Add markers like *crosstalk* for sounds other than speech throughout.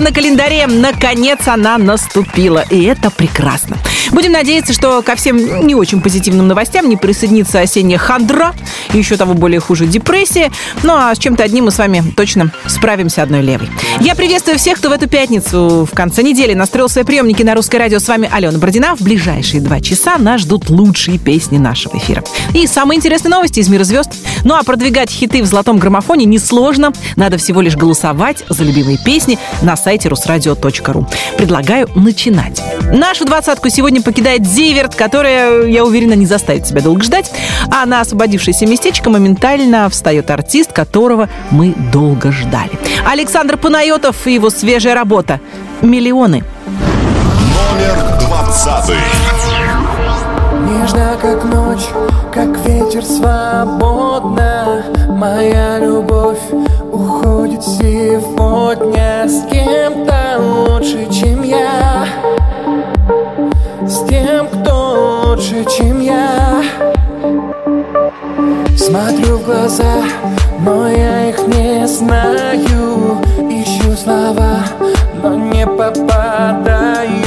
На календаре. Наконец она наступила. И это прекрасно. Будем надеяться, что ко всем не очень позитивным новостям не присоединится осенняя хандра, еще того более хуже депрессия. Ну а с чем-то одним мы с вами точно справимся одной левой. Я приветствую всех, кто в эту пятницу в конце недели настроил свои приемники на русское радио. С вами Алена Бородина. В ближайшие два часа нас ждут лучшие песни нашего эфира. И самые интересные новости из мира звезд. Ну а продвигать хиты в золотом граммофоне несложно. Надо всего лишь голосовать за любимые песни на сайте русрадио.ру. Предлагаю начинать. Нашу двадцатку сегодня покидает Зиверт, которая, я уверена, не заставит себя долго ждать. А на освободившееся местечко моментально встает артист, которого мы долго ждали. Александр Панайотов и его свежая работа «Миллионы». Номер двадцатый. Нежно, как ночь, как ветер свободно Моя любовь уходит сегодня С кем-то лучше, чем я С тем, кто лучше, чем я. Смотрю в глаза, но я их не знаю. Ищу слова, но не попадаю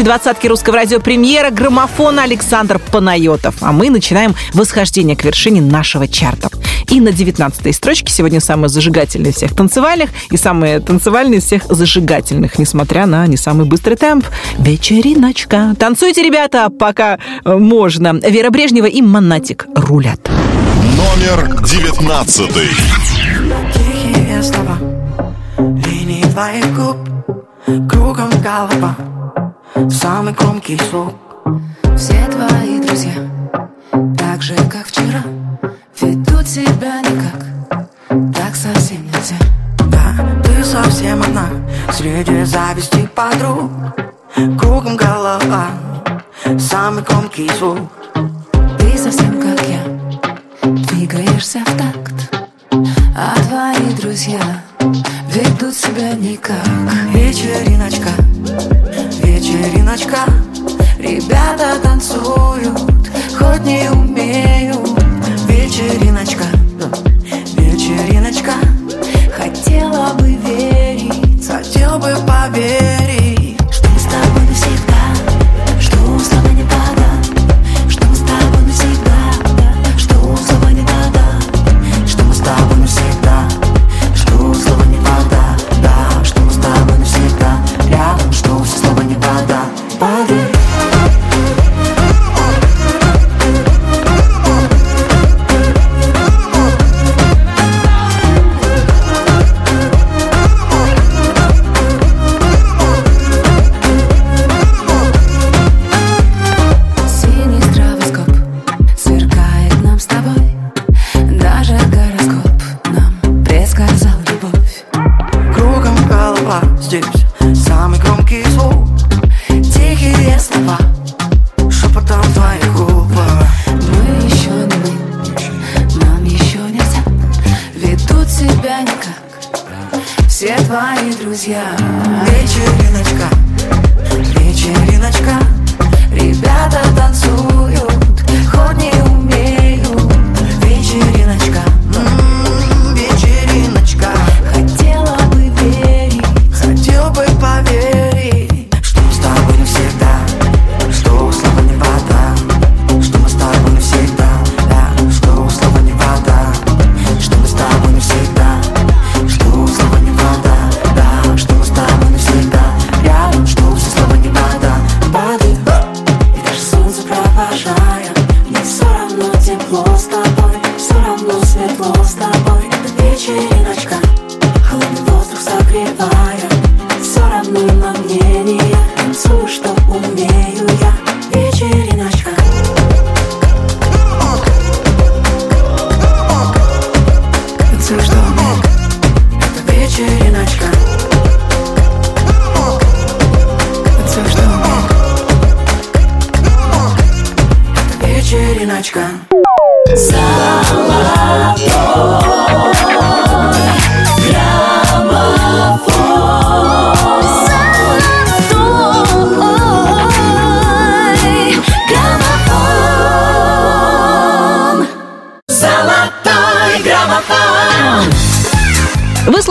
лучшей двадцатке русского радио премьера граммофона Александр Панайотов. А мы начинаем восхождение к вершине нашего чарта. И на 19 строчке сегодня самая зажигательная из всех танцевальных и самая танцевальная из всех зажигательных, несмотря на не самый быстрый темп. Вечериночка. Танцуйте, ребята, пока э, можно. Вера Брежнева и Монатик рулят. Номер девятнадцатый. Тихие слова Линии твоих губ Кругом голова Самый громкий звук. Все твои друзья, так же, как вчера, ведут себя никак, так совсем нельзя. Да, ты совсем одна Среди зависти подруг. Кругом голова Самый громкий звук. Ты совсем как я, двигаешься в такт, а твои друзья ведут себя никак. Вечериночка Вечериночка. Ребята танцуют Хоть не умеют. Вечериночка Вечериночка. Хотела бы верить, Хотел бы поверить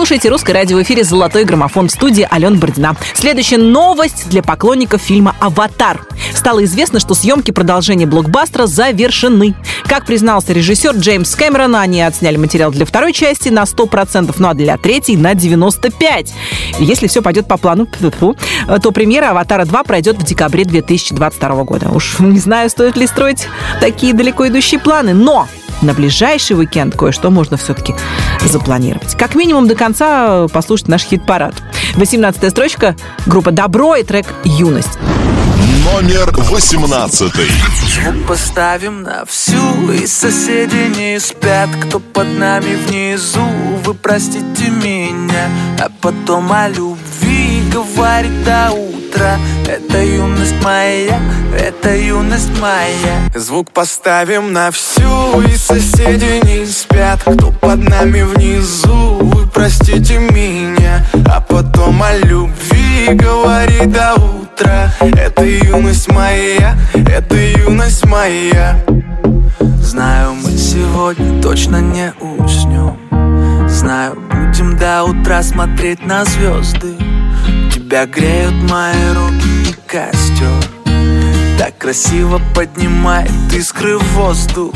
слушаете русское радио в эфире «Золотой граммофон» в студии Алена Бородина. Следующая новость для поклонников фильма «Аватар». Стало известно, что съемки продолжения блокбастера завершены. Как признался режиссер Джеймс Кэмерон, они отсняли материал для второй части на 100%, ну а для третьей на 95%. Если все пойдет по плану, *laughs* то премьера «Аватара 2» пройдет в декабре 2022 года. Уж не знаю, стоит ли строить такие далеко идущие планы, но на ближайший уикенд кое-что можно все-таки запланировать. Как минимум до конца послушать наш хит-парад. 18 строчка, группа «Добро» и трек «Юность». Номер 18. Звук поставим на всю И соседи не спят Кто под нами внизу Вы простите меня А потом о любви Говорит до утра. Это юность моя Это юность моя. Звук поставим на всю И соседи не спят. Кто под нами внизу Вы простите меня. А потом о любви Говорит до утра. Это юность моя Это юность моя. Знаю, мы сегодня точно не уснем. Знаю, будем до утра смотреть на звезды Тебя греют мои руки и костер. Так красиво поднимает искры воздух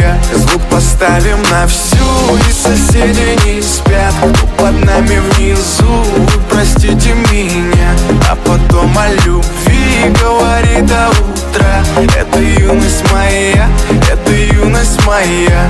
Звук поставим на всю, и соседи не спят. Под нами внизу, вы простите меня. А потом о любви говорит до утра Это юность моя, это юность моя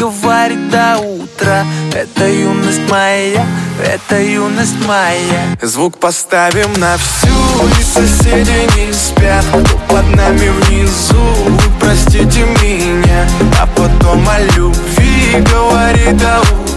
говорит до утра. Это юность моя, это юность моя. Звук поставим на всю и соседи не спят. Под нами внизу, простите меня. А потом о любви говорит до утра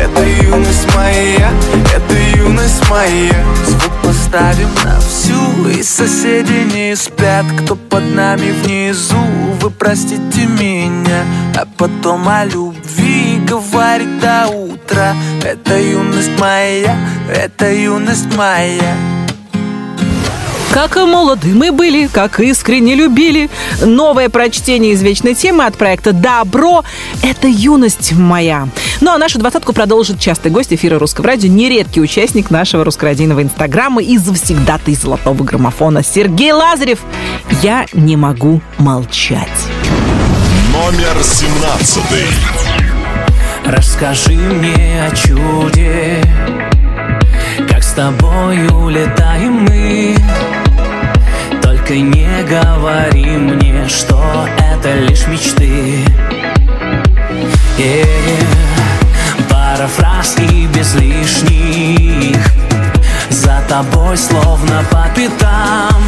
Это юность моя Это юность моя. Звук поставим на всю И соседи не спят. Кто под нами внизу Вы простите меня. А потом о любви Говорит до утра. Это юность моя Это юность моя Как молоды мы были, как искренне любили. Новое прочтение из вечной темы от проекта «Добро» — это юность моя. Ну а нашу двадцатку продолжит частый гость эфира Русского радио, нередкий участник нашего русскородийного инстаграма и завсегдатый золотого граммофона Сергей Лазарев. Я не могу молчать. Номер семнадцатый. Расскажи мне о чуде Как с тобой улетаем мы Только не говори мне, что это лишь мечты Э, Пара фраз и без лишних За тобой словно по пятам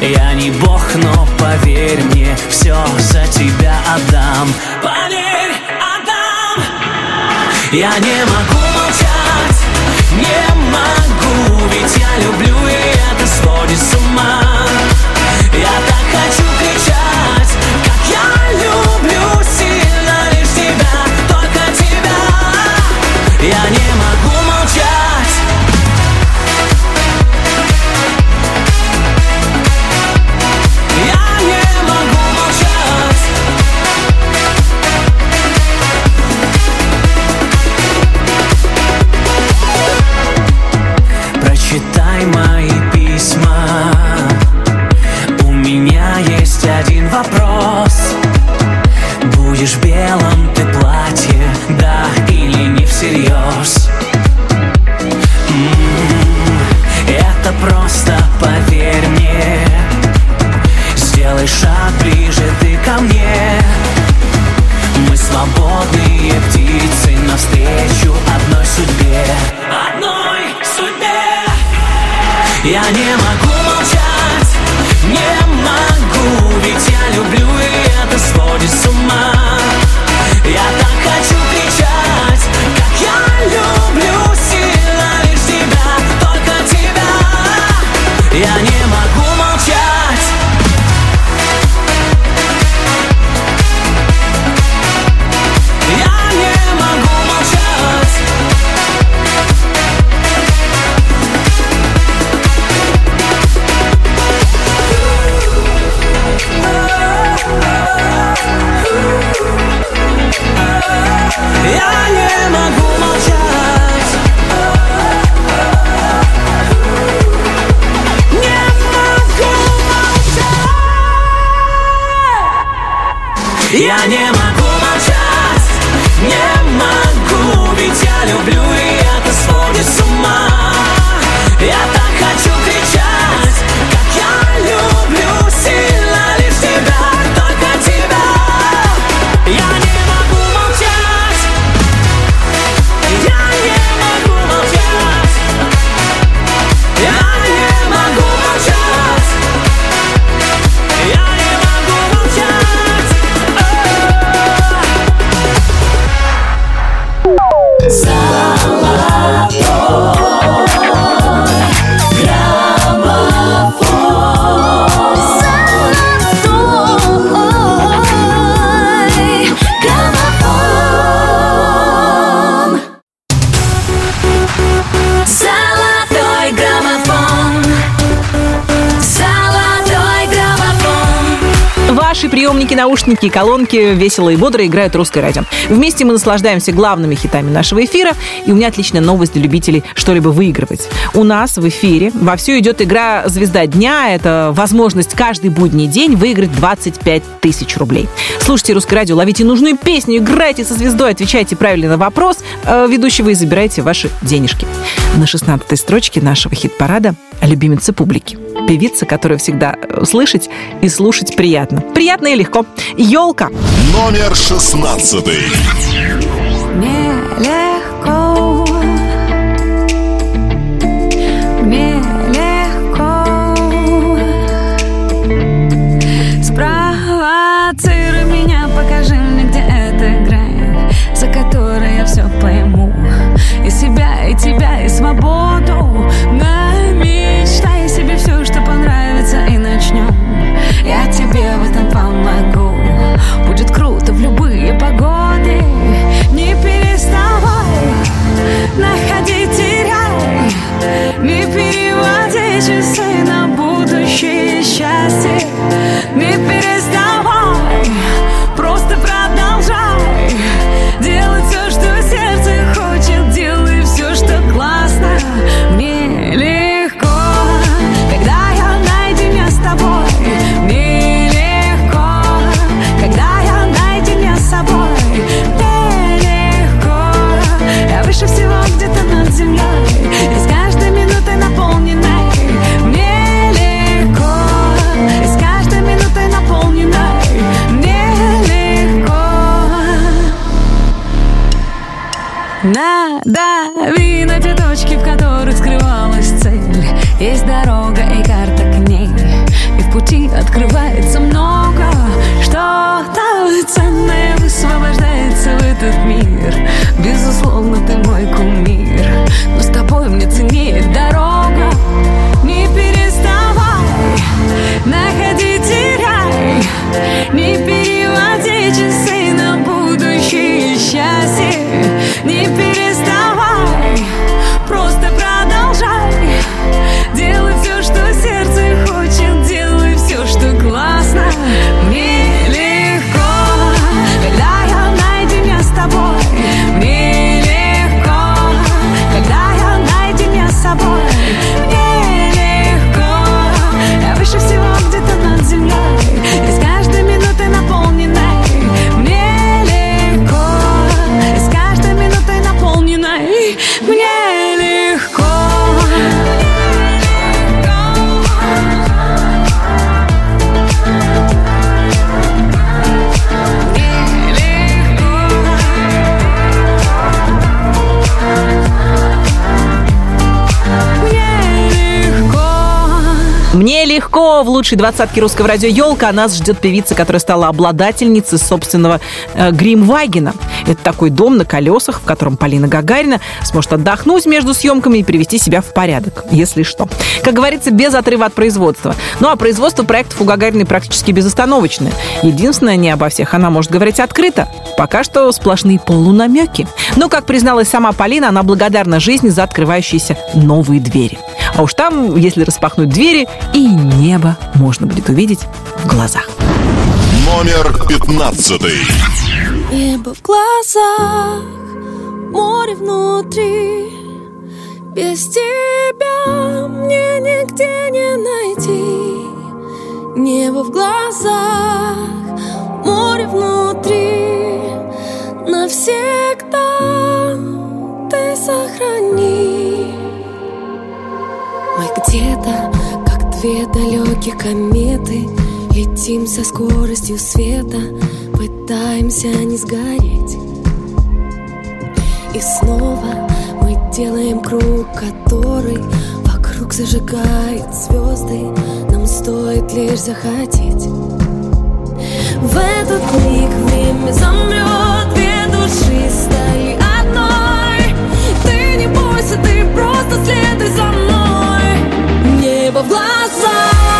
я не бог, но поверь мне, все за тебя отдам. Поверь, отдам. Я не могу молчать, не могу, ведь я люблю и это сводит с ума. Я так хочу наушники и колонки весело и бодро играют русское радио. Вместе мы наслаждаемся главными хитами нашего эфира, и у меня отличная новость для любителей что-либо выигрывать. У нас в эфире вовсю идет игра «Звезда дня». Это возможность каждый будний день выиграть 25 тысяч рублей. Слушайте русское радио, ловите нужную песню, играйте со звездой, отвечайте правильно на вопрос э, ведущего и забирайте ваши денежки. На 16 строчке нашего хит-парада любимица публики. Певица, которую всегда э, слышать и слушать приятно. Приятно и легко. «Елка». Номер шестнадцатый. Нелегко. Мне легко. Спровоцируй меня, покажи мне, где эта грань, за которой я все пойму. И себя, и тебя, и свободу. fantastic. Лучшей двадцатке русского радио «Елка» а нас ждет певица, которая стала обладательницей собственного э, Гримвагена. Это такой дом на колесах, в котором Полина Гагарина сможет отдохнуть между съемками и привести себя в порядок, если что. Как говорится, без отрыва от производства. Ну а производство проектов у Гагариной практически безостановочное. Единственное, не обо всех она может говорить открыто. Пока что сплошные полунамеки. Но, как призналась сама Полина, она благодарна жизни за открывающиеся новые двери. А уж там, если распахнуть двери, и небо можно будет увидеть в глазах. Номер пятнадцатый. Небо в глазах, море внутри Без тебя мне нигде не найти Небо в глазах, море внутри Навсегда далекие кометы Летим со скоростью света Пытаемся не сгореть. И снова мы делаем круг, который Вокруг зажигает звезды. Нам стоит лишь захотеть. В этот миг время замрет Две души стали одной. Ты не бойся, ты просто следуй за мной. Небо в глазах,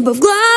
Небо в глазах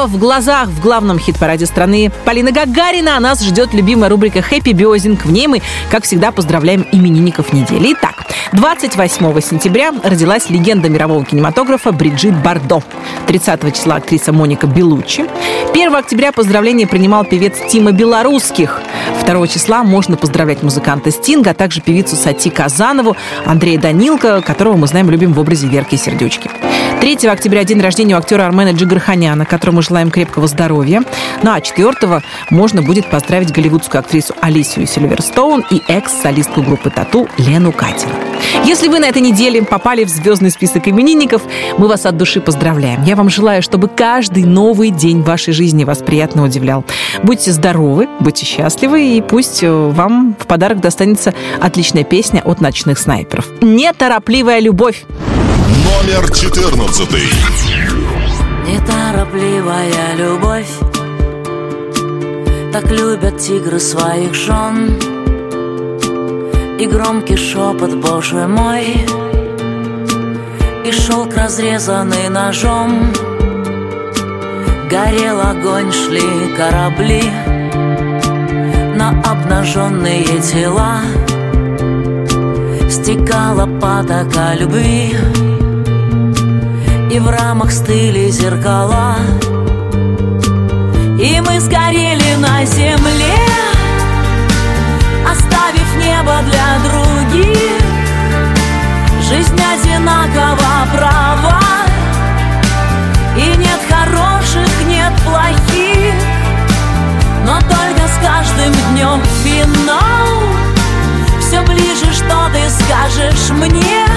Небо в глазах в главном хит-параде страны. Полина Гагарина, а нас ждет любимая рубрика «Хэппи Биозинг». В ней мы, как всегда, поздравляем именинников недели. Итак, 28 сентября родилась легенда мирового кинематографа Бриджит Бардо. 30 числа актриса Моника Белуччи. 1 октября поздравления принимал певец Тима Белорусских. 2 числа можно поздравлять музыканта Стинга, а также певицу Сати Казанову, Андрея Данилко, которого мы знаем любим в образе Верки Сердючки. 3 октября день рождения у актера Армена Джигарханяна, которому желаем крепкого здоровья. Ну а 4 можно будет поздравить голливудскую актрису Алисию Сильверстоун и экс-солистку группы Тату Лену Катину. Если вы на этой неделе попали в звездный список именинников, мы вас от души поздравляем. Я вам желаю, чтобы каждый новый день вашей жизни вас приятно удивлял. Будьте здоровы, будьте счастливы, и пусть э, вам в подарок достанется отличная песня от ночных снайперов. Неторопливая любовь. Номер 14. Неторопливая любовь. Так любят тигры своих жен. И громкий шепот, боже мой. И шелк, разрезанный ножом. Горел огонь, шли корабли. На обнаженные тела. Стекала потока любви и в рамах стыли зеркала. И мы сгорели на земле Оставив небо для других. Жизнь одинакова права. И нет хороших, нет плохих. Но только с каждым днем финал Все ближе, что ты скажешь мне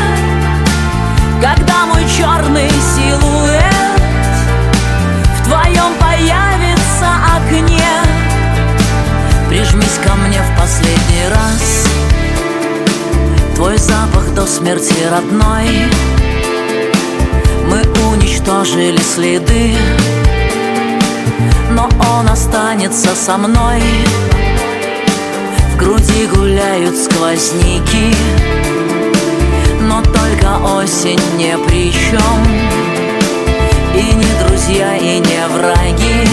смерти родной. Мы уничтожили следы Но он останется со мной. В груди гуляют сквозняки но только осень не при чем И не друзья, и не враги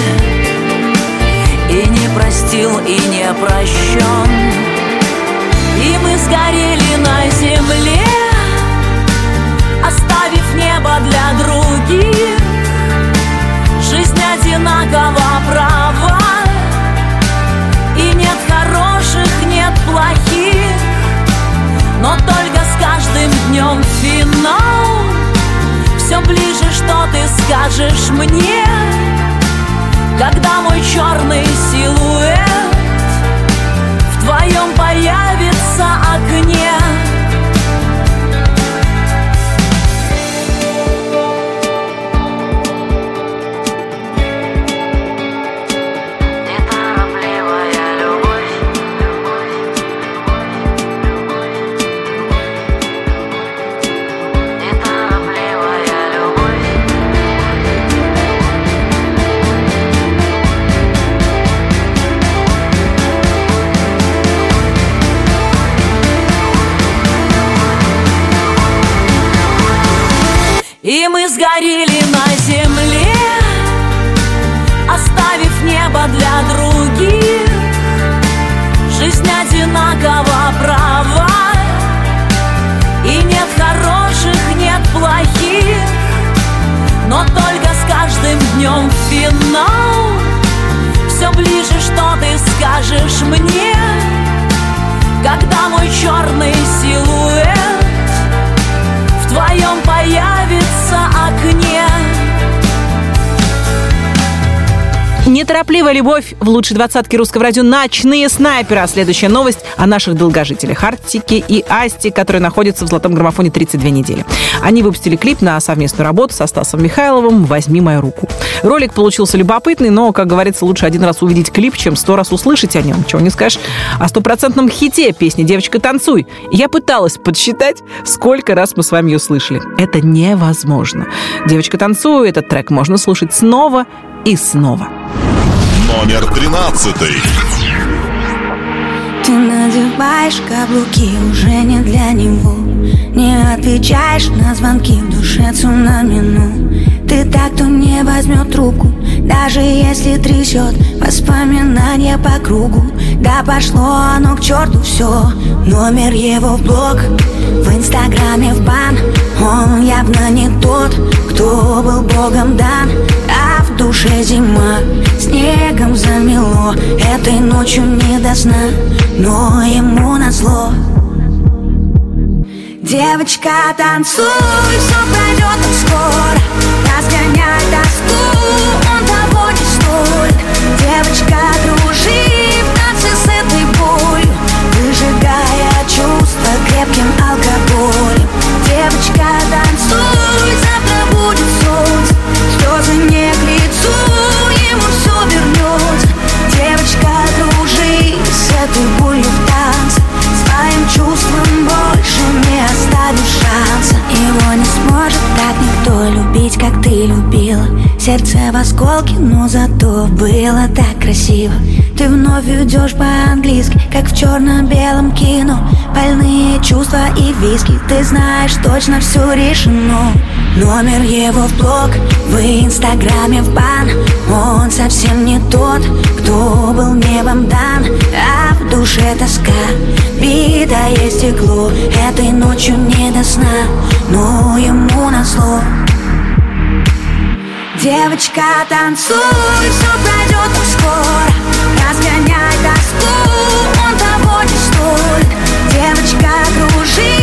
И не простил, и не прощен И мы сгорели на земле Оставив небо для других. Жизнь одинакова права. И нет хороших, нет плохих. Но только с каждым днем финал. Все ближе, что ты скажешь мне Когда мой черный силуэт В твоем появится окне сгорели на земле Оставив небо для других. Жизнь одинакова права И нет хороших, нет плохих. Но только с каждым днем финал. Все ближе, что ты скажешь мне Когда мой черный силуэт Неторопливая любовь в лучшей двадцатке русского радио «Ночные снайперы». А следующая новость о наших долгожителях Артике и Асти, которые находятся в золотом граммофоне 32 недели. Они выпустили клип на совместную работу со Стасом Михайловым «Возьми мою руку». Ролик получился любопытный, но, как говорится, лучше один раз увидеть клип, чем сто раз услышать о нем. Чего не скажешь о стопроцентном хите песни «Девочка, танцуй». Я пыталась подсчитать, сколько раз мы с вами ее слышали. Это невозможно. «Девочка, танцуй» этот трек можно слушать снова и снова. Номер 13. Ты надеваешь каблуки уже не для него. Не отвечаешь на звонки в душе цунами ну Ты так, кто не возьмет трубку Даже если трясет воспоминания по кругу Да пошло оно к черту все Номер его в блог В инстаграме в бан Он явно не тот, кто был богом дан. А в душе зима Снегом замело Этой ночью не до сна Но ему назло. Девочка, танцуй, все пройдет так скоро Разгоняй тоску, Девочка, дружи в танце с этой болью Выжигая чувства крепким алкоголем. Девочка, танцуй, завтра будет солнце. Слезы не к лицу, ему все вернется Девочка, дружи с этой болью в танце. Своим чувством больше не оставишь шанса. Его не сможет так никто любить, как ты любила Сердце в осколке, но зато было так красиво. Ты вновь идешь по-английски, как в черно-белом кино. Больные чувства и виски, ты знаешь, точно все решено. Номер его в блог, в инстаграме в бан. Он совсем не тот, кто был небом дан. А в душе тоска, битое стекло. Этой ночью не до сна, но ему назло Девочка, танцуй, все пройдет так скоро. Разгоняй тоску, он того не стоит. Девочка, кружи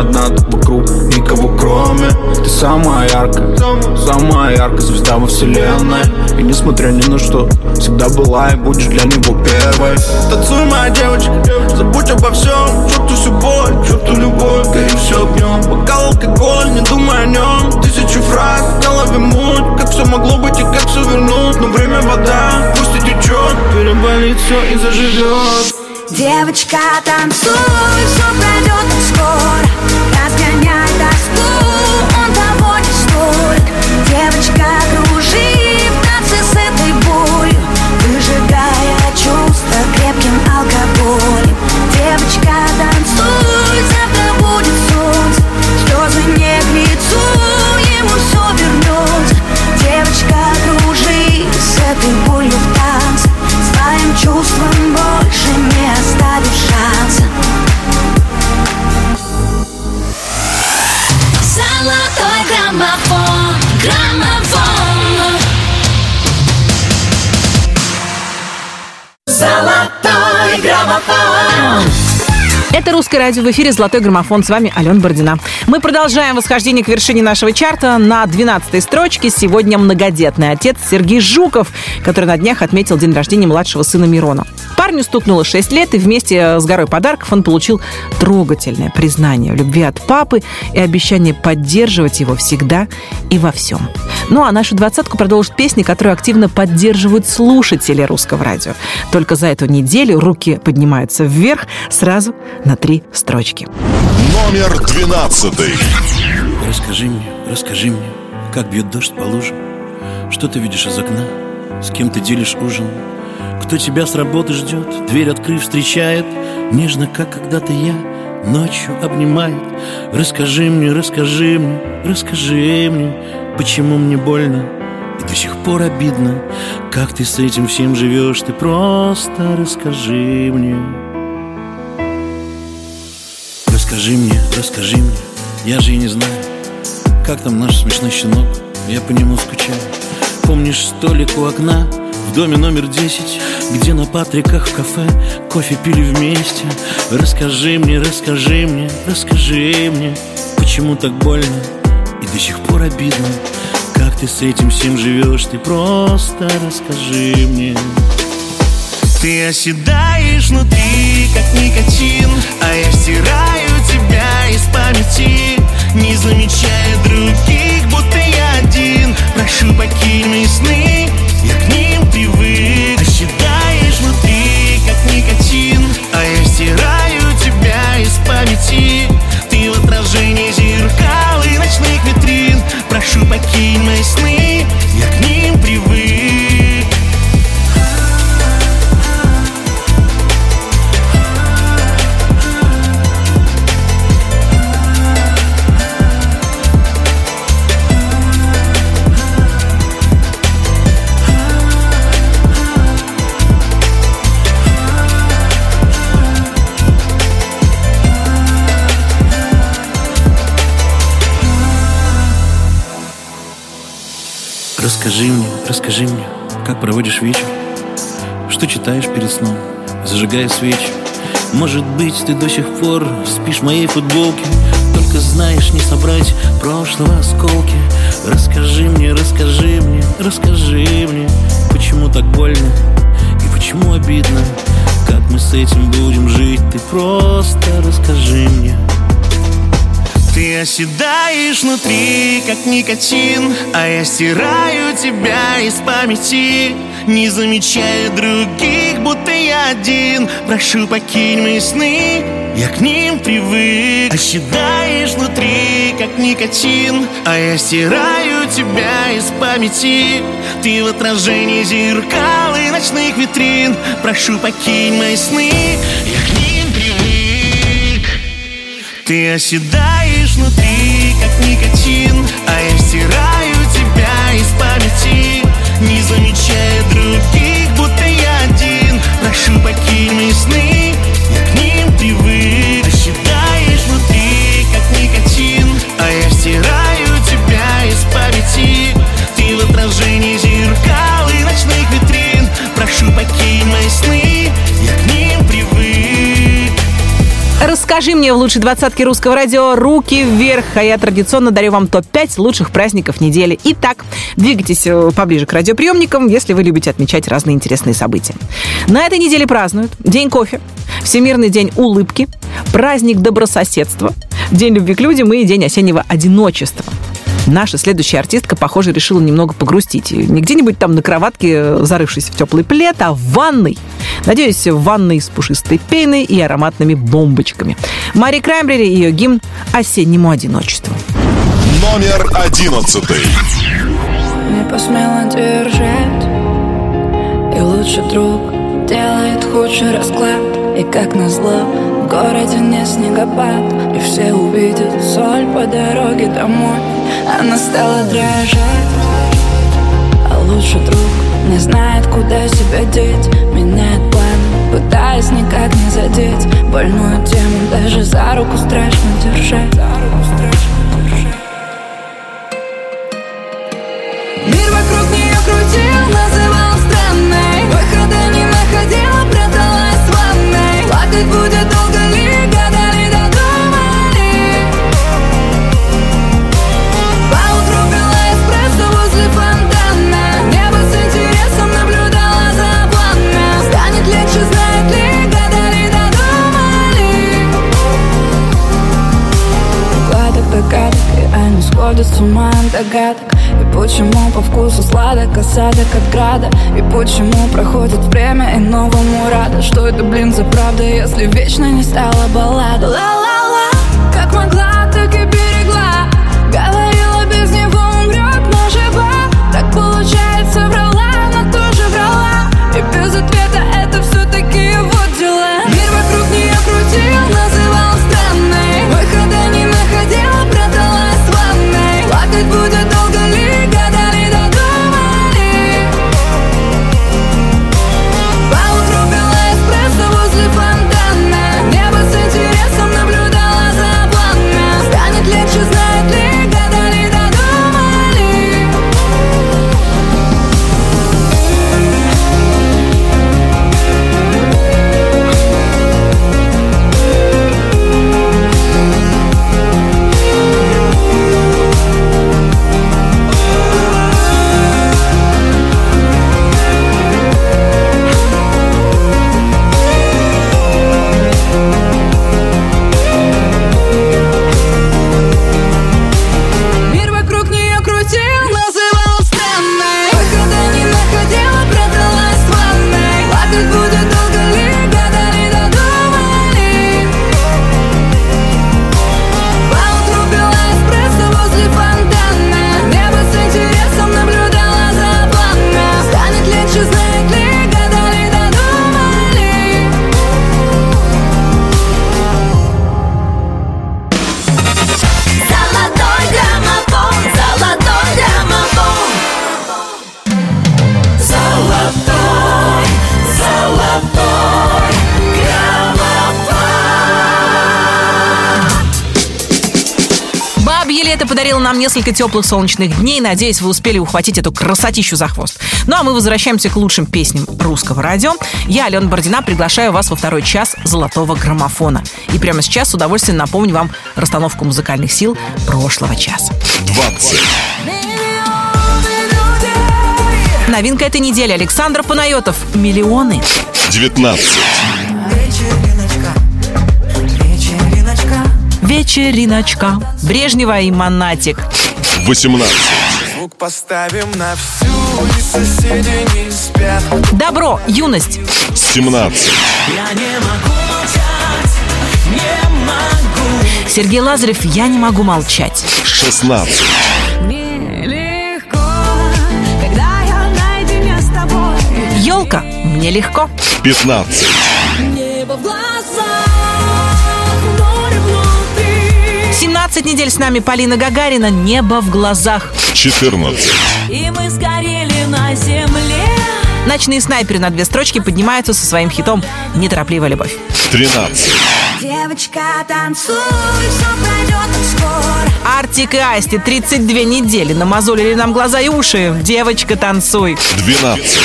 одна ты вокруг, никого кроме. Ты самая яркая, самая яркая звезда во вселенной. И несмотря ни на что, всегда была и будешь для него первой. Танцуй, моя девочка, забудь обо всем. Черту всю боль, черту любовь, гори все огнем Бокал алкоголь, не думай о нем Тысячи фраз, в голове муть. Как все могло быть и как все вернуть? Но время вода, пусть и течет Переболит все и заживет Девочка, танцуй, все пройдет скоро «Русское радио» в эфире «Золотой граммофон». С вами Алена Бородина. Мы продолжаем восхождение к вершине нашего чарта. На 12-й строчке сегодня многодетный отец Сергей Жуков, который на днях отметил день рождения младшего сына Мирона. Парню стукнуло 6 лет, и вместе с горой подарков он получил трогательное признание в любви от папы и обещание поддерживать его всегда и во всем. Ну а нашу двадцатку продолжит песни, которые активно поддерживают слушатели русского радио. Только за эту неделю руки поднимаются вверх сразу на три строчки. Номер двенадцатый. Расскажи мне, расскажи мне, как бьет дождь по лужам Что ты видишь из окна, с кем ты делишь ужин Кто тебя с работы ждет, дверь открыв встречает. Нежно, как когда-то я, ночью обнимает Расскажи мне, расскажи мне, расскажи мне Почему мне больно и до сих пор обидно. Как ты с этим всем живешь, ты просто расскажи мне. Расскажи мне, расскажи мне, я же и не знаю Как там наш смешной щенок, я по нему скучаю. Помнишь столик у окна в доме номер 10 Где на Патриках в кафе кофе пили вместе. Расскажи мне, расскажи мне, расскажи мне Почему так больно и до сих пор обидно. Как ты с этим всем живешь, ты просто расскажи мне. Ты оседаешь внутри, как никотин А я стираю тебя из памяти. Не замечая других, будто я один. Прошу, покинь мои сны, я к памяти. Ты в отражении зеркал и ночных витрин. Прошу покинь мои сны, я к ним привык. Расскажи мне, как проводишь вечер? Что читаешь перед сном, зажигая свечи? Может быть, ты до сих пор спишь в моей футболке? Только знаешь не собрать прошлого осколки. Расскажи мне, расскажи мне, расскажи мне Почему так больно и почему обидно? Как мы с этим будем жить, ты просто расскажи мне ты оседаешь внутри, как никотин А я стираю тебя из памяти. Не замечая других, будто я один. Прошу, покинь мои сны, я к ним привык. Оседаешь внутри, как никотин А я стираю тебя из памяти. Ты в отражении зеркал и ночных витрин. Прошу, покинь мои сны, я к ним привык. Ты оседаешь как никотин А я стираю тебя из памяти Не замечая других, будто я один. Прошу, покинь мои сны, я к ним привык. Оседаешь внутри, как никотин А я стираю Расскажи мне в лучшей двадцатке русского радио «Руки вверх», а я традиционно дарю вам топ-5 лучших праздников недели. Итак, двигайтесь э, поближе к радиоприемникам, если вы любите отмечать разные интересные события. На этой неделе празднуют День кофе, Всемирный день улыбки, праздник добрососедства, День любви к людям и День осеннего одиночества. Наша следующая артистка, похоже, решила немного погрустить. Не где-нибудь там на кроватке, зарывшись в теплый плед, а в ванной. Надеюсь, в ванной с пушистой пеной и ароматными бомбочками. Мари Краймбрери и ее гимн «Осеннему одиночеству». Номер одиннадцатый. Не посмела держать И лучший друг делает худший расклад И как назло в городе не снегопад И все увидят соль по дороге домой. Она стала дрожать А лучший друг не знает, куда себя деть. Меняет планы, пытаясь никак не задеть. Больную тему даже за руку страшно держать. За руку страшно Плакать будет долго ли, гадали, додумали. Поутру пила эспрессо возле фонтана. Небо с интересом наблюдала за пламя Станет легче, знает ли, гадали, додумали. Гладок догадок, они сходят с ума догадок почему по вкусу сладок осадок от града? И почему проходит время и новому рада? Что это, блин, за правда, если вечно не стала баллада? Ла-ла-ла, как могла, несколько теплых солнечных дней. Надеюсь, вы успели ухватить эту красотищу за хвост. Ну а мы возвращаемся к лучшим песням русского радио. Я, Алена Бородина, приглашаю вас во второй час золотого граммофона. И прямо сейчас с удовольствием напомню вам расстановку музыкальных сил прошлого часа. 20. Новинка этой недели Александр Панайотов «Миллионы». 19. Вечериночка. Брежнева и Монатик. 18. Звук поставим на всю, и соседи не спят. Добро, юность. 17. Я не могу молчать, не могу Сергей Лазарев «Я не могу молчать». 16. Нелегко, когда я наедине с тобой. Елка. Мне легко. 15. 15 недель с нами Полина Гагарина «Небо в глазах». 14. И мы сгорели на земле. Ночные снайперы на две строчки поднимаются со своим хитом «Неторопливая любовь». 13. Девочка, танцуй, все пройдет скоро. Артик и Асти 32 недели намазолили нам глаза и уши. Девочка, танцуй. 12.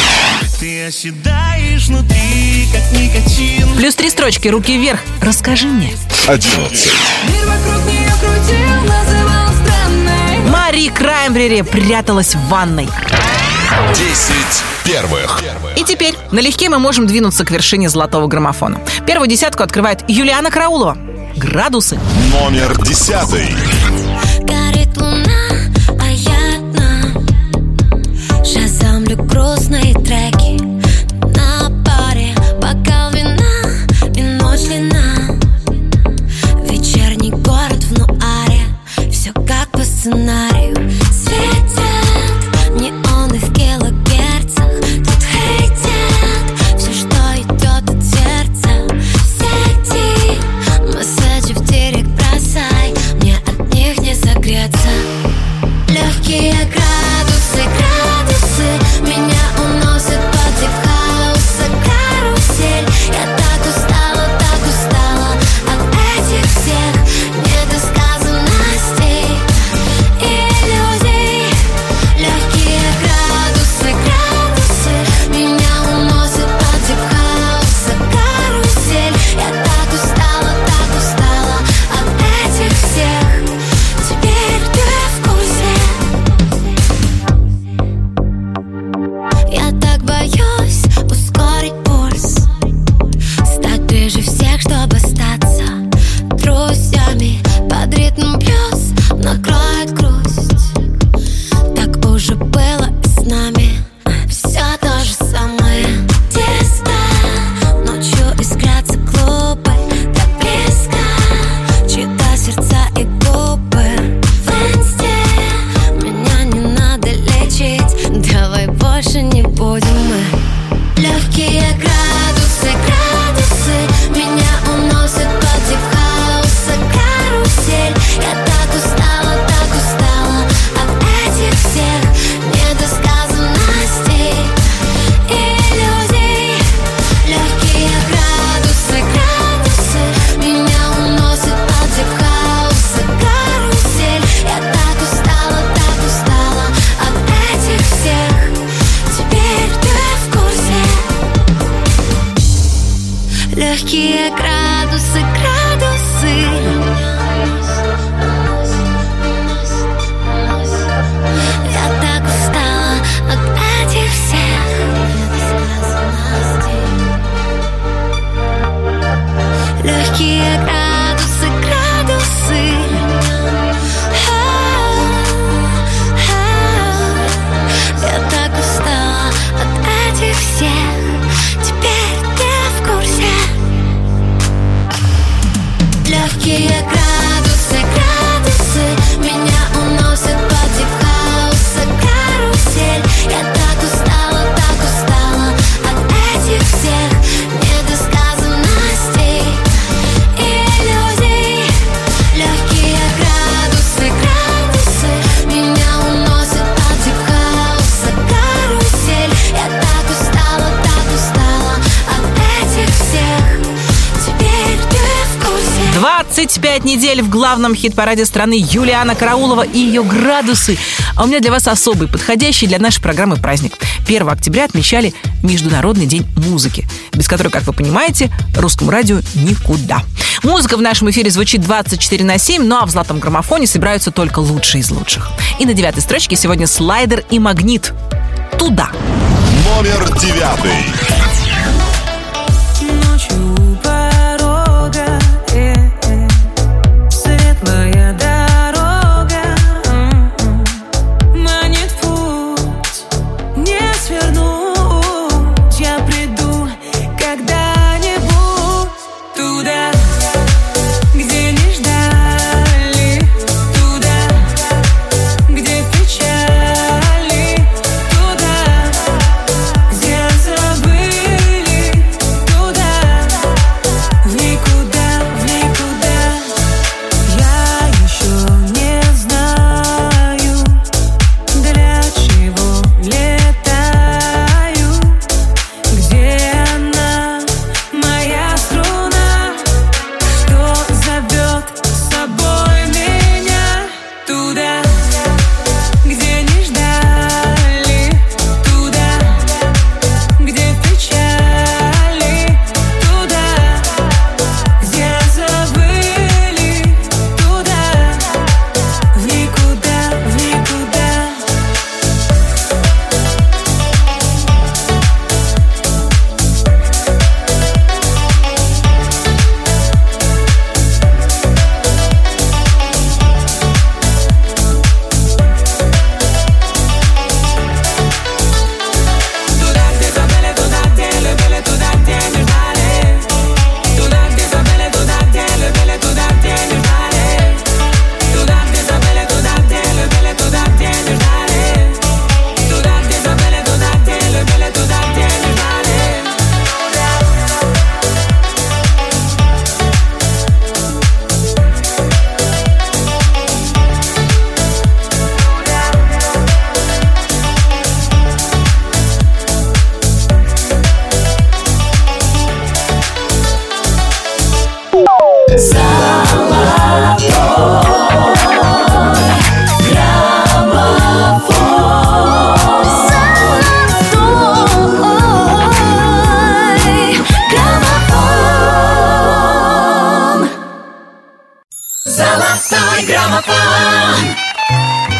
Ты оседаешь внутри, как никотин. Плюс три строчки, руки вверх. Расскажи мне. 11. Мир вокруг Мари Краймбрери пряталась в ванной. 10 первых. И теперь налегке мы можем двинуться к вершине золотого граммофона. Первую десятку открывает Юлиана Караулова. Градусы. Номер 10. Горит луна, а я одна Шазамлю грустные треки На паре бокал вина и ночь длина Вечерний город в нуаре Все как по сценарию главном хит-параде страны Юлиана Караулова и ее градусы. А у меня для вас особый, подходящий для нашей программы праздник. 1 октября отмечали Международный день музыки, без которой, как вы понимаете, русскому радио никуда. Музыка в нашем эфире звучит 24 на 7, ну а в золотом граммофоне собираются только лучшие из лучших. И на девятой строчке сегодня слайдер и магнит. Туда. Номер девятый.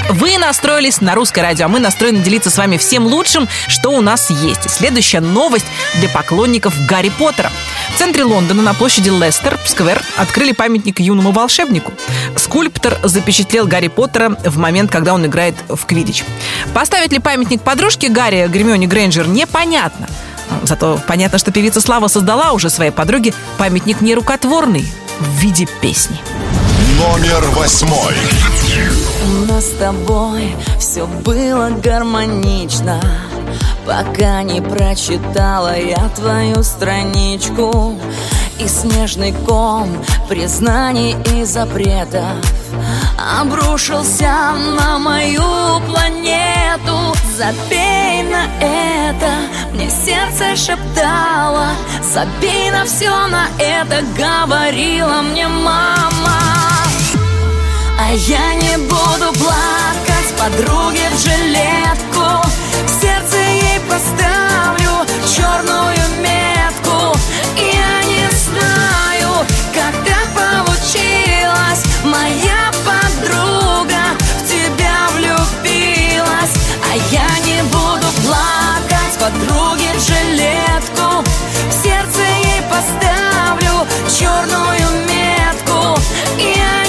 Вы настроились на русское радио, а мы настроены делиться с вами всем лучшим, что у нас есть. Следующая новость для поклонников Гарри Поттера. В центре Лондона на площади Лестер-сквер открыли памятник юному волшебнику. Скульптор запечатлел Гарри Поттера в момент, когда он играет в квидич. Поставить ли памятник подружке Гарри Гермионе Грейнджер непонятно. Зато понятно, что певица Слава создала уже своей подруге памятник нерукотворный в виде песни. Номер восьмой. У нас с тобой все было гармонично. Пока не прочитала я твою страничку И снежный ком признаний и запретов. Обрушился на мою планету. Забей на это, мне сердце шептало. Забей на все на это, говорила мне мама а я не буду плакать подруге в жилетку. В сердце ей поставлю черную метку. Я не знаю, как так получилось. Моя подруга в тебя влюбилась. А я не буду плакать подруге в жилетку. В сердце ей поставлю черную метку. Я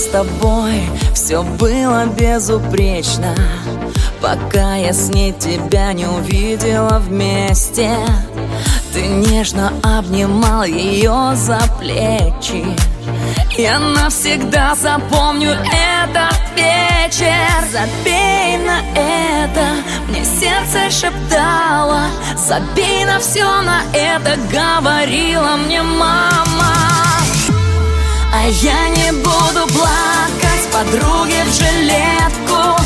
с тобой все было безупречно. Пока я с ней тебя не увидела вместе Ты нежно обнимал ее за плечи. Я навсегда запомню этот вечер. Забей на это, мне сердце шептало. Забей на все на это, говорила мне мама А я не буду плакать подруге в жилетку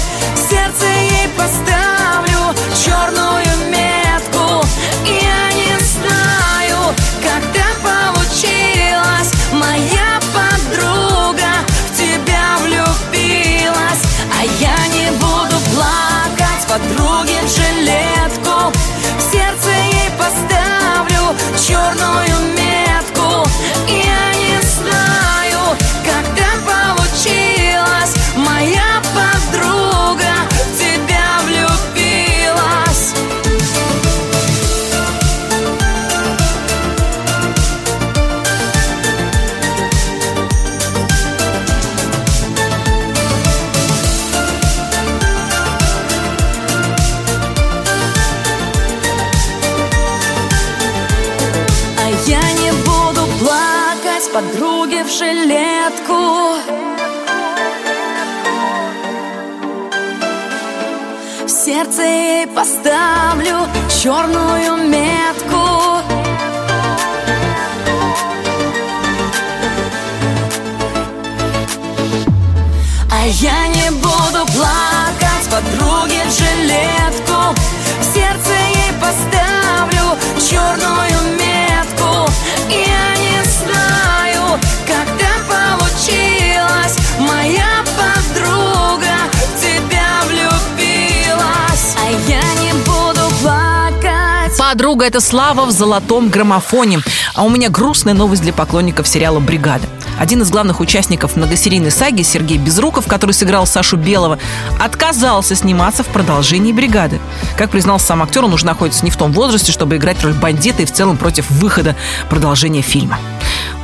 Подруга – это слава в золотом граммофоне. А у меня грустная новость для поклонников сериала «Бригада». Один из главных участников многосерийной саги, Сергей Безруков, который сыграл Сашу Белого, отказался сниматься в продолжении «Бригады». Как признался сам актер, он уже находится не в том возрасте, чтобы играть роль бандита и в целом против выхода продолжения фильма.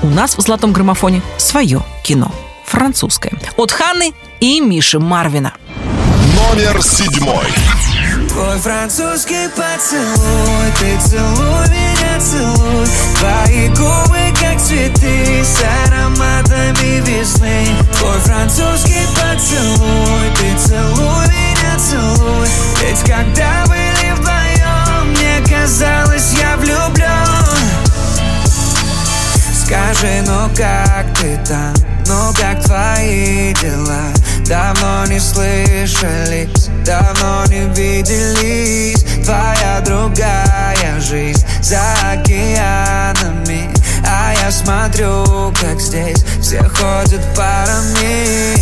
У нас в «Золотом граммофоне» свое кино. Французское. От Ханны и Миши Марвина. Номер седьмой. Твой французский поцелуй Ты целуй меня, целуй. Твои губы, как цветы С ароматами весны. Твой французский поцелуй Ты целуй меня, целуй. Ведь когда были вдвоем Мне казалось, я влюблен Скажи, ну как ты там? Ну как твои дела? Давно не слышались, давно не виделись Твоя другая жизнь за океанами А я смотрю, как здесь все ходят парами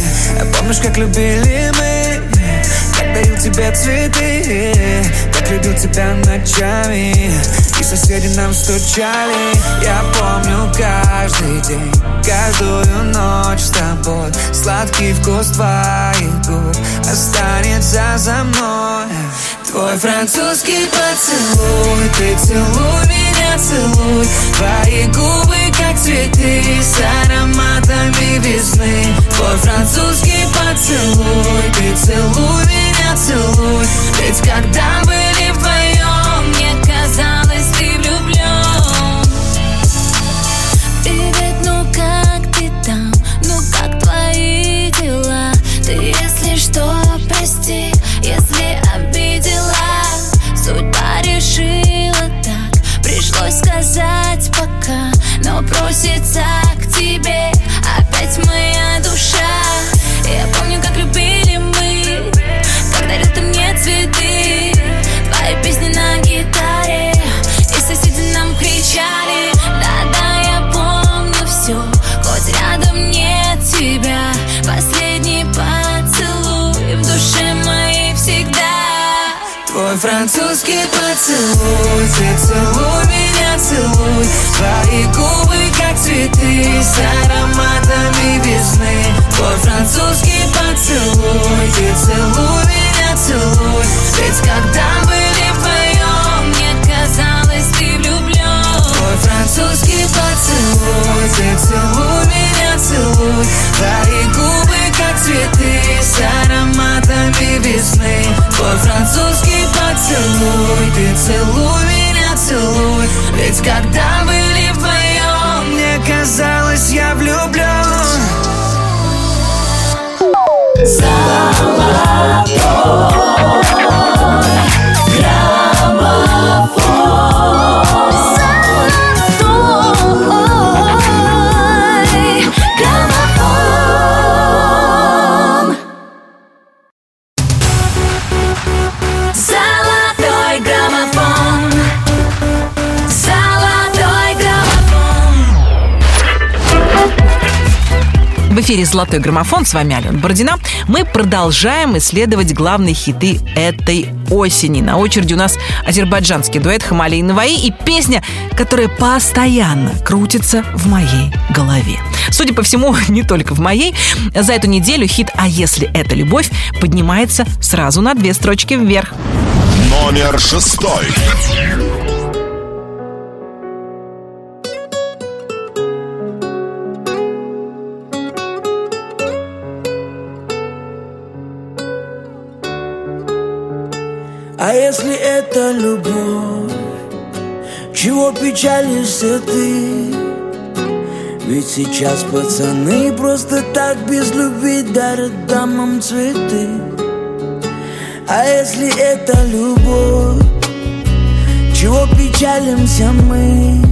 Помнишь, как любили мы? Дарил тебе цветы. Как любил тебя ночами. И соседи нам стучали. Я помню каждый день Каждую ночь с тобой. Сладкий вкус твоих губ Останется за мной. Твой французский поцелуй Ты целуй меня, целуй. Твои губы как цветы С ароматами весны. Твой французский поцелуй Ты целуй меня, целуй Ведь когда были вдвоем Мне казалось, ты влюблен Привет, ну как ты там? Ну как твои дела? Ты, если что, прости, если обидела Судьба решила так, пришлось сказать пока Но просится французский поцелуй Ты целуй меня, целуй. Твои губы как цветы С ароматами весны. Твой французский поцелуй Ты целуй меня, целуй. Ведь когда были вдвоем Мне казалось, ты влюблен Твой французский поцелуй Ты целуй меня, целуй. Твои губы как цветы С ароматами весны Твой французский поцелуй Ты целуй меня, целуй. Ведь когда были вдвоем Мне казалось, я влюблен Золотой эфире «Золотой граммофон». С вами Алена Бородина. Мы продолжаем исследовать главные хиты этой осени. На очереди у нас азербайджанский дуэт «Хамали и Наваи» и песня, которая постоянно крутится в моей голове. Судя по всему, *laughs* не только в моей. За эту неделю хит «А если это любовь» поднимается сразу на две строчки вверх. Номер шестой. А если это любовь, чего печалишься ты? Ведь сейчас пацаны просто так без любви дарят дамам цветы А если это любовь, чего печалимся мы?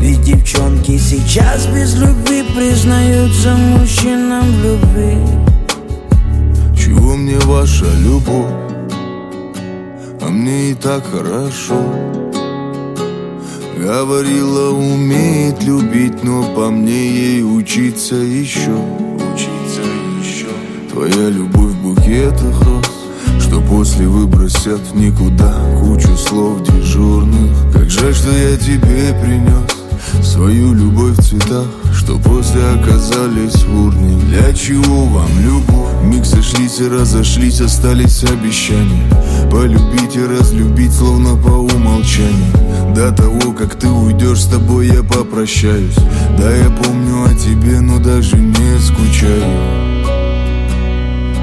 Ведь девчонки сейчас без любви признаются мужчинам в любви Чего мне ваша любовь? И так хорошо. Говорила, умеет любить, но по мне ей учиться еще. Учиться еще. Твоя любовь в букетах роз Что после выбросят в никуда. Кучу слов дежурных. Как жаль, что я тебе принес Свою любовь в цветах Что после оказались в урне. Для чего вам любовь? Миг сошлись и разошлись Остались обещания. Полюбить и разлюбить Словно по умолчанию. До того, как ты уйдешь С тобой я попрощаюсь. Да, я помню о тебе Но даже не скучаю.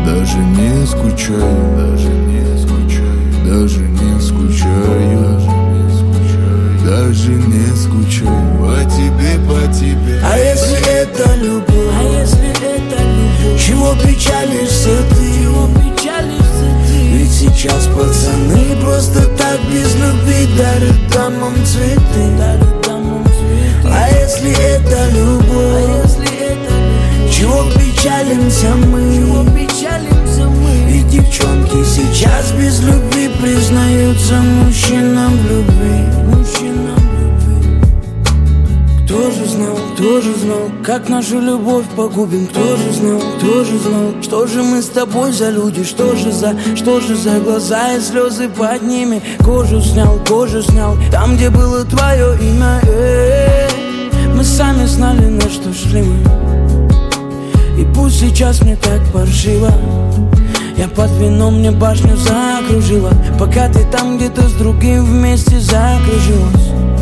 Даже не скучаю. Даже не скучаю. Даже не скучаю. Даже не скучаю сейчас пацаны просто так без любви дарят дамам цветы. А если это любовь? А если это любовь? Чего печалимся мы? Чего печалимся мы? Ведь девчонки сейчас без любви признаются мужчинам в любви. Же знал, кто же знал, как нашу любовь погубим. Кто же знал, кто же знал, что же мы с тобой за люди Что же за, что же за глаза и слезы под ними. Кожу снял, кожу снял, там где было твое имя Эй, Мы сами знали, на что шли мы. И пусть сейчас мне так паршиво. Я под вином мне башню закружила Пока ты там где-то с другим вместе закружилась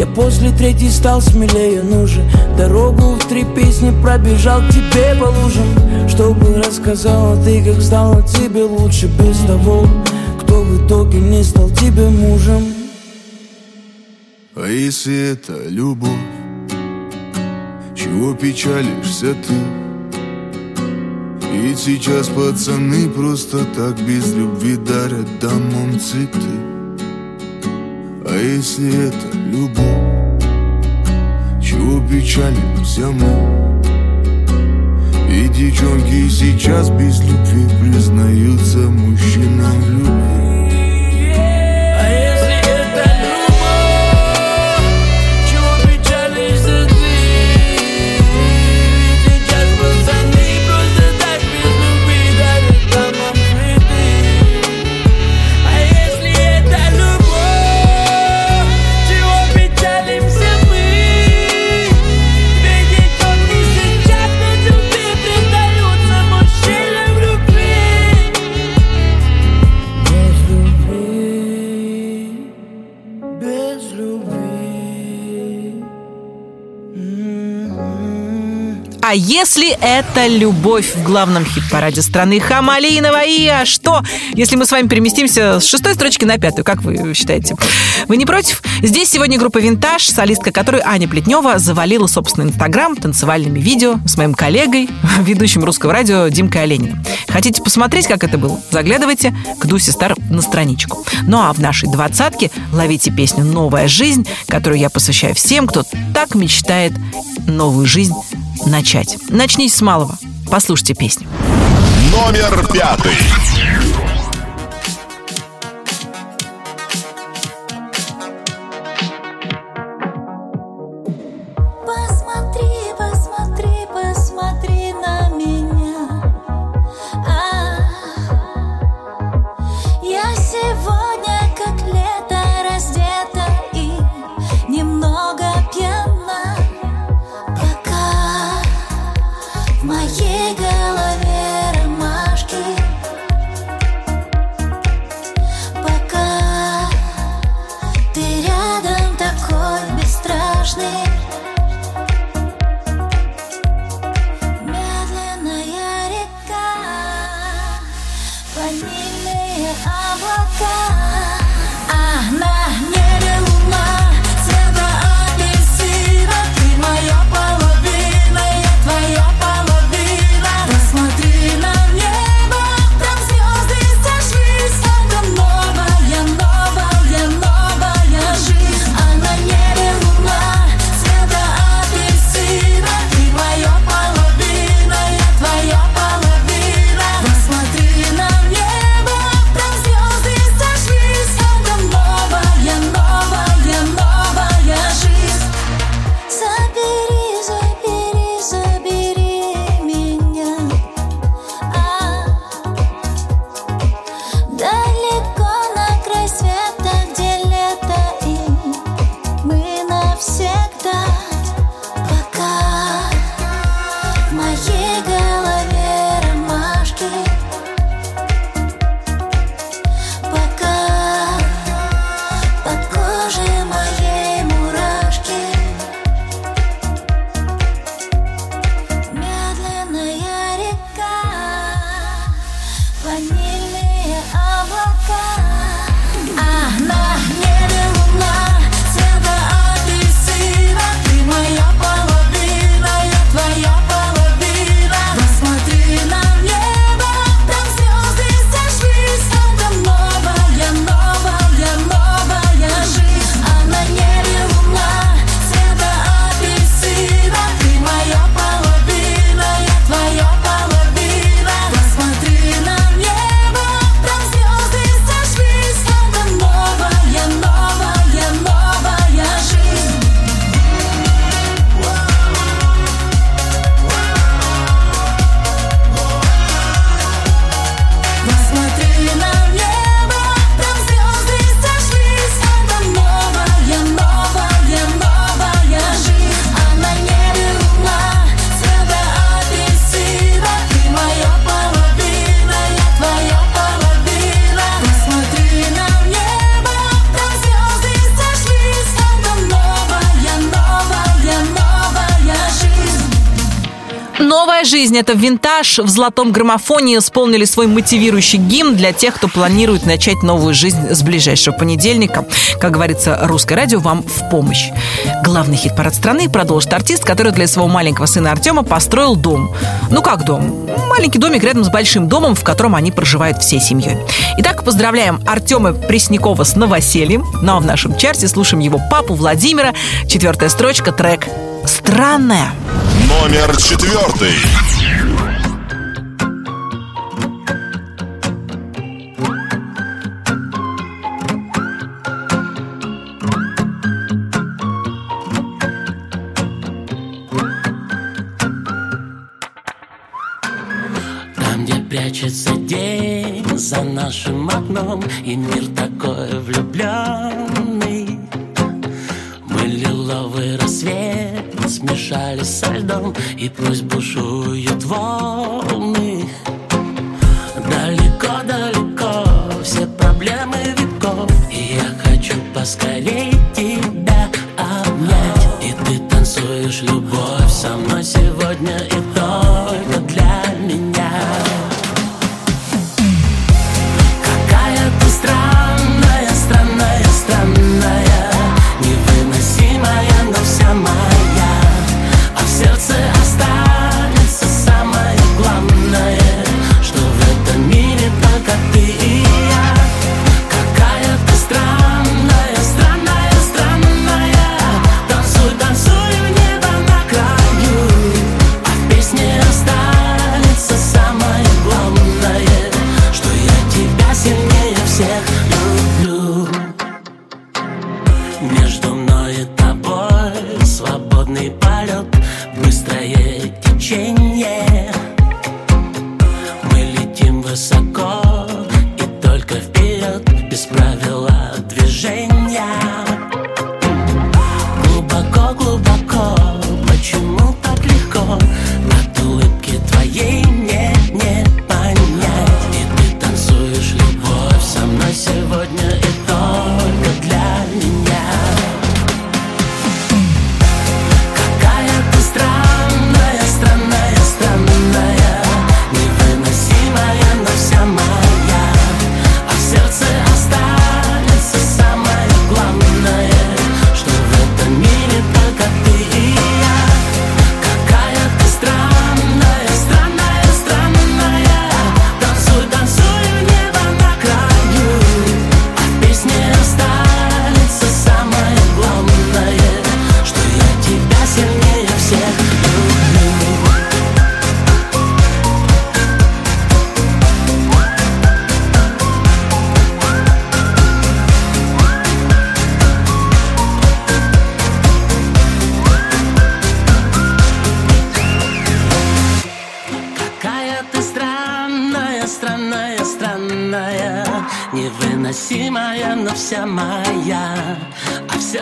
я после третьей стал смелее, ну же Дорогу в три песни пробежал к тебе по лужам. Чтобы рассказала ты, как стало тебе лучше Без того, кто в итоге не стал тебе мужем. А если это любовь, чего печалишься ты? Ведь сейчас пацаны просто так без любви дарят дамам цветы если это любовь, чего печалимся мы? Ведь девчонки сейчас без любви признаются мужчинам в любви А если это любовь в главном хит-параде страны Хамалинова? И а что, если мы с вами переместимся с шестой строчки на пятую? Как вы считаете? Вы не против? Здесь сегодня группа «Винтаж», солистка которой Аня Плетнева завалила собственный инстаграм танцевальными видео с моим коллегой, *laughs* ведущим русского радио Димкой Олениным. Хотите посмотреть, как это было? Заглядывайте к Дусе Стар на страничку. Ну а в нашей двадцатке ловите песню «Новая жизнь», которую я посвящаю всем, кто так мечтает новую жизнь начать. Начните с малого. Послушайте песню. Номер пятый. Жизнь – это винтаж. В золотом граммофоне исполнили свой мотивирующий гимн для тех, кто планирует начать новую жизнь с ближайшего понедельника. Как говорится, русское радио вам в помощь. Главный хит-парад страны продолжит артист, который для своего маленького сына Артема построил дом. Ну как дом? Маленький домик рядом с большим домом, в котором они проживают всей семьей. Итак, поздравляем Артема Преснякова с новосельем. Ну а в нашем чарте слушаем его папу Владимира. Четвертая строчка, трек «Странная». Номер четвертый. Окном И мир такой влюбленный. Мы лиловый рассвет смешались со льдом И пусть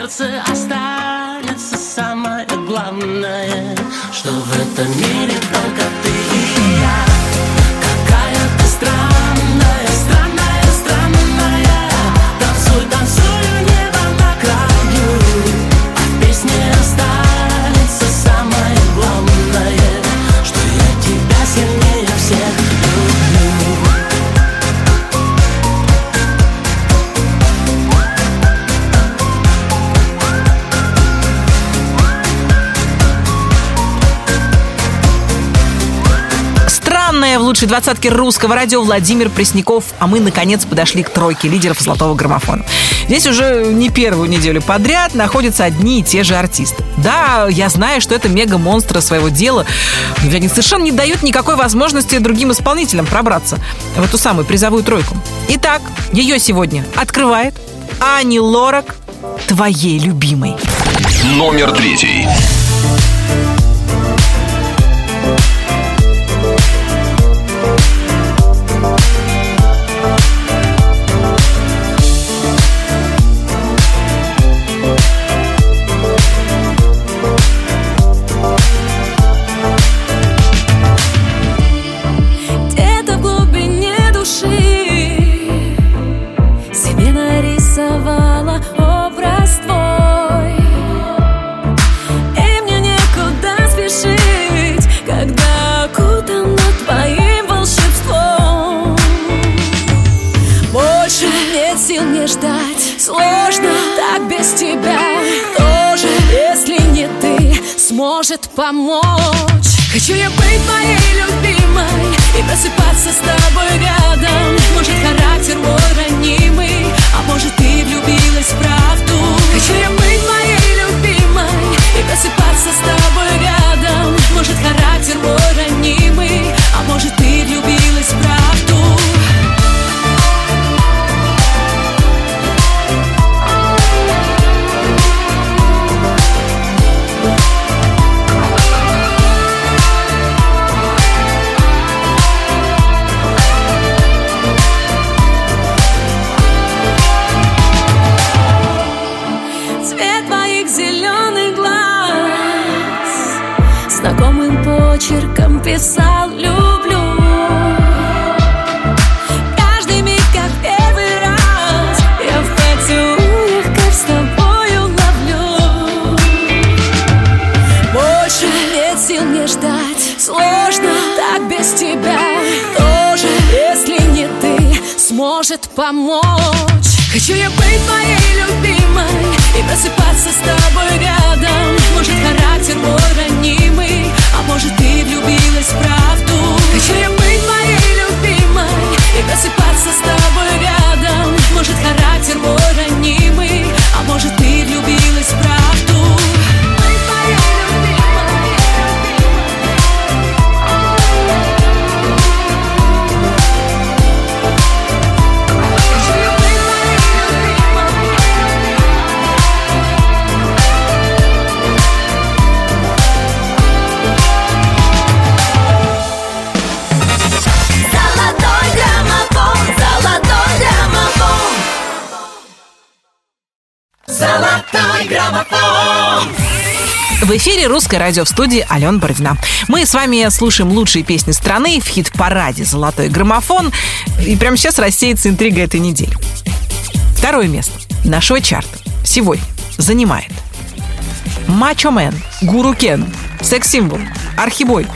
сердце останется самое главное Что в этом мире лучшей двадцатке русского радио Владимир Пресняков. А мы, наконец, подошли к тройке лидеров золотого граммофона. Здесь уже не первую неделю подряд находятся одни и те же артисты. Да, я знаю, что это мега-монстры своего дела. но Они совершенно не дают никакой возможности другим исполнителям пробраться в эту самую призовую тройку. Итак, ее сегодня открывает Ани Лорак, твоей любимой. Номер третий. amor. Помочь. Хочу я быть твоей любимой И просыпаться с тобой рядом. Может характер мой ранимый А может ты влюбилась в правду. Хочу я быть твоей любимой И просыпаться с тобой рядом. Может характер мой В эфире русское радио в студии Алена Бородина. Мы с вами слушаем лучшие песни страны в хит-параде «Золотой граммофон». И прямо сейчас рассеется интрига этой недели. Второе место нашего чарта сегодня занимает Мачо Мэн, Гуру Кен, секс-символ, архибой.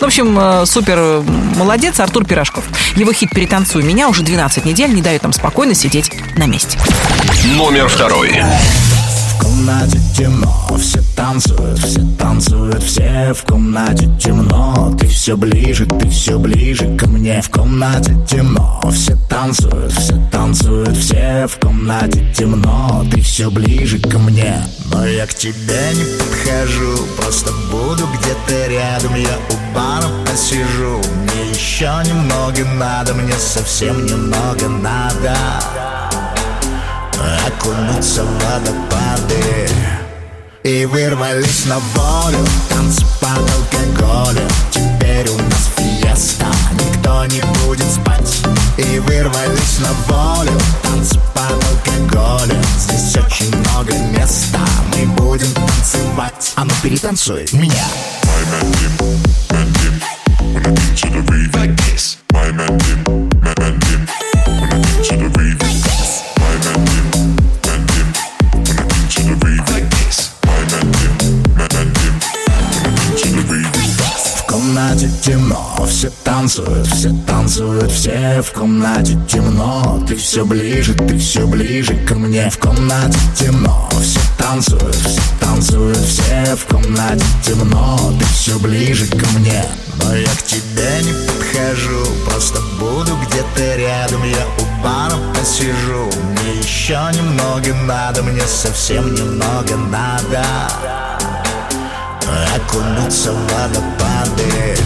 В общем, э, супер молодец Артур Пирожков. Его хит «Перетанцуй меня» уже 12 недель не дает нам спокойно сидеть на месте. Номер второй. Комнате темно, все танцуют, все танцуют, все в комнате темно. Ты все ближе, ты все ближе ко мне. В комнате темно, все танцуют, все танцуют, все в комнате темно. Ты все ближе ко мне. Но я к тебе не подхожу, просто буду где-то рядом. Я у бара посижу, мне еще немного надо, мне совсем немного надо окунуться в водопады и вырвались на волю Танцы под алкоголем Теперь у нас фиеста Никто не будет спать И вырвались на волю Танцы под алкоголем Здесь очень много места Мы будем танцевать А ну перетанцуй меня My man Dim, man Dim When to the My man Dim, man Dim When to the комнате темно, все танцуют, все танцуют, все в комнате темно. Ты все ближе, ты все ближе ко мне. В комнате темно, все танцуют, все танцуют, все в комнате темно. Ты все ближе ко мне, но я к тебе не подхожу, просто буду где-то рядом. Я у бара посижу, мне еще немного надо, мне совсем немного надо окунуться в водопады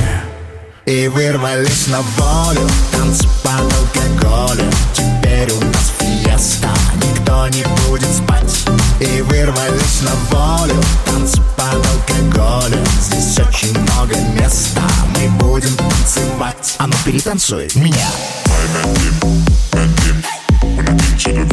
И вырвались на волю, танцы под алкоголем Теперь у нас фиеста, никто не будет спать. И вырвались на волю, танцы под алкоголем Здесь очень много места, мы будем танцевать. А ну перетанцуй меня. Все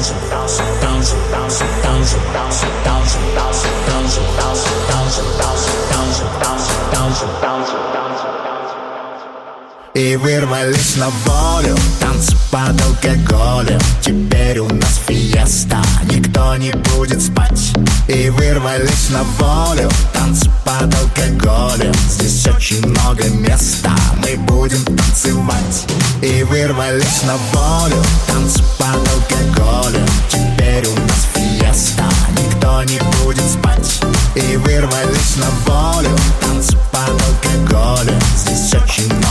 все танцуют, все танцуют, все танцуют, все танцуют, все танцуют, И вырвались на волю. Танцы под алкоголем. Теперь у нас фиеста. Никто не будет спать. И вырвались на волю. Танцы под алкоголем. Здесь очень много места. Мы будем танцевать. И вырвались на волю. Танцы под алкоголем. Теперь у нас фиеста. Никто не будет спать. И вырвались на волю. Танцы под алкоголем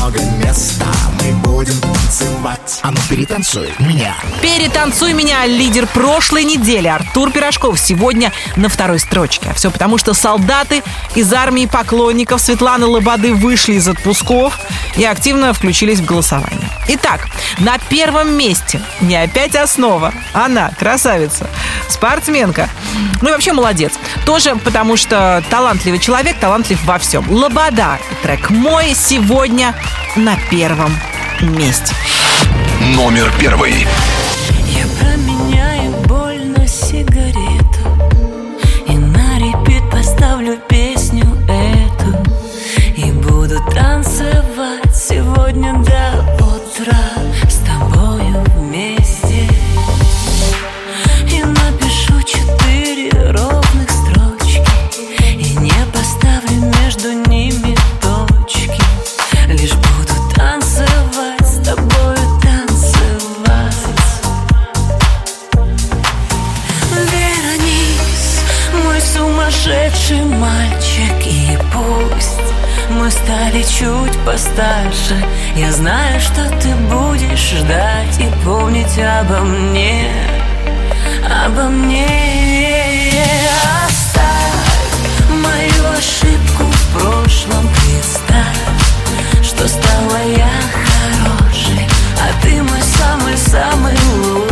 много места танцевать А ну перетанцуй меня Перетанцуй меня, лидер прошлой недели Артур Пирожков сегодня на второй строчке. Все потому, что солдаты из армии поклонников Светланы Лободы вышли из отпусков и активно включились в голосование. Итак, на первом месте не опять основа. Она красавица, спортсменка. Ну и вообще молодец. Тоже потому, что талантливый человек, талантлив во всем. Лобода. Трек «Мой» сегодня на первом месте. Номер первый. Постарше. Я знаю, что ты будешь ждать И помнить обо мне Обо мне. Оставь мою ошибку в прошлом Представь, что стала я хорошей А ты мой самый-самый лучший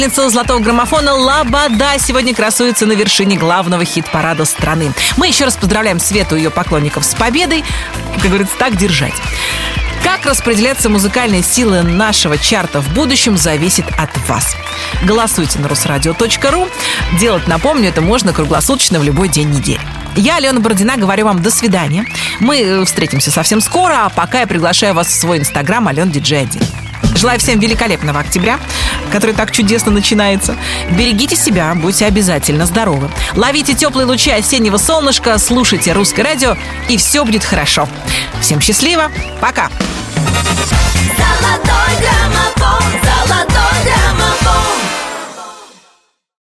победительница золотого граммофона Лабада сегодня красуется на вершине главного хит-парада страны. Мы еще раз поздравляем Свету и ее поклонников с победой. Как говорится, так держать. Как распределяться музыкальные силы нашего чарта в будущем, зависит от вас. Голосуйте на русрадио.ру. Делать, напомню, это можно круглосуточно в любой день недели. Я, Алена Бородина, говорю вам до свидания. Мы э, встретимся совсем скоро, а пока я приглашаю вас в свой инстаграм Ален Диджей 1. Желаю всем великолепного октября, который так чудесно начинается. Берегите себя, будьте обязательно здоровы. Ловите теплые лучи осеннего солнышка, слушайте русское радио, и все будет хорошо. Всем счастливо, пока! Золотой граммофон, золотой граммофон